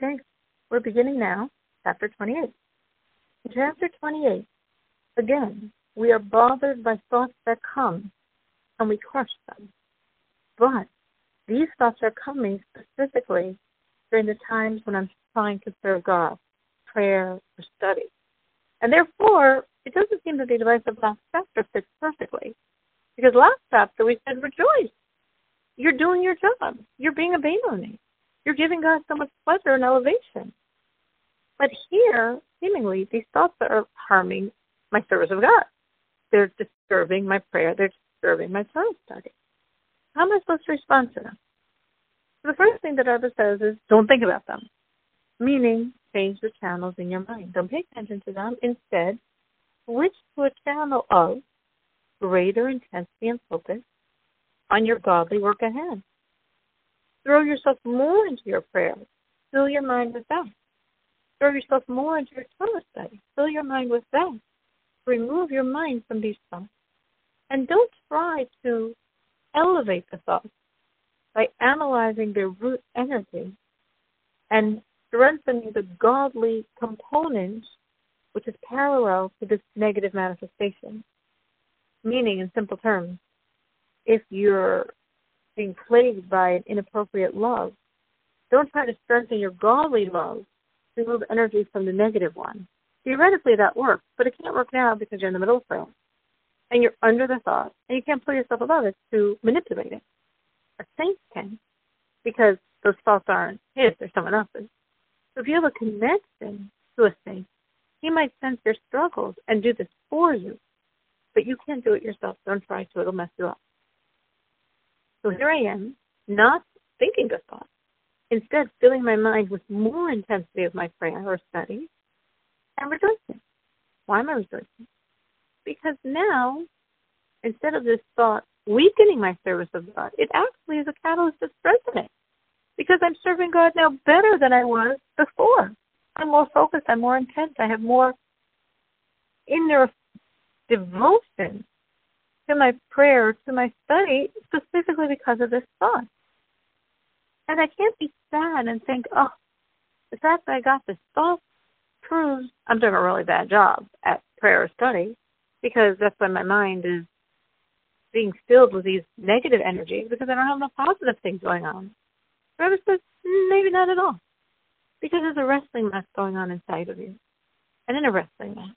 Okay, we're beginning now, chapter 28. In chapter 28, again, we are bothered by thoughts that come and we crush them. But these thoughts are coming specifically during the times when I'm trying to serve God, prayer, or study. And therefore, it doesn't seem that the advice of last chapter fits perfectly. Because last chapter we said, rejoice. You're doing your job. You're being a Benoni. You're giving God so much pleasure and elevation. But here, seemingly, these thoughts are harming my service of God. They're disturbing my prayer. They're disturbing my Torah study. How am I supposed to respond to them? So the first thing that Rebbe says is don't think about them, meaning change the channels in your mind. Don't pay attention to them. Instead, switch to a channel of greater intensity and focus on your godly work ahead. Throw yourself more into your prayers. Fill your mind with that. Throw yourself more into your Torah study. Fill your mind with that. Remove your mind from these thoughts. And don't try to elevate the thoughts by analyzing their root energy and strengthening the godly component which is parallel to this negative manifestation. Meaning, in simple terms, if you're being plagued by an inappropriate love, don't try to strengthen your godly love to move energy from the negative one. Theoretically, that works, but it can't work now because you're in the middle of prayer and you're under the thought, and you can't pull yourself above it to manipulate it. A saint can, because those thoughts aren't his, they're someone else's. So if you have a connection to a saint, he might sense your struggles and do this for you, but you can't do it yourself. Don't try to, it'll mess you up. So here I am, not thinking the thought, instead filling my mind with more intensity of my prayer or study and rejoicing. Why am I rejoicing? Because now, instead of this thought weakening my service of God, it actually is a catalyst to strengthen it. Because I'm serving God now better than I was before. I'm more focused, I'm more intense, I have more inner devotion to my prayer, to my study, specifically because of this thought. And I can't be sad and think, oh, the fact that I got this thought proves I'm doing a really bad job at prayer or study because that's when my mind is being filled with these negative energies because I don't have enough positive things going on. Rebbe says, mm, maybe not at all. Because there's a wrestling match going on inside of you. And in a wrestling match,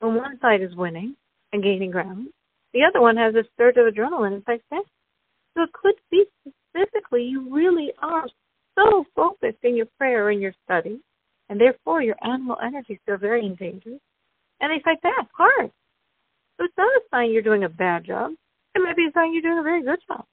when one side is winning and gaining ground, the other one has a surge of adrenaline and like that. So it could be specifically you really are so focused in your prayer and your study, and therefore your animal energies feel very endangered, and they fight back hard. So it's not a sign you're doing a bad job. It might be a sign you're doing a very good job.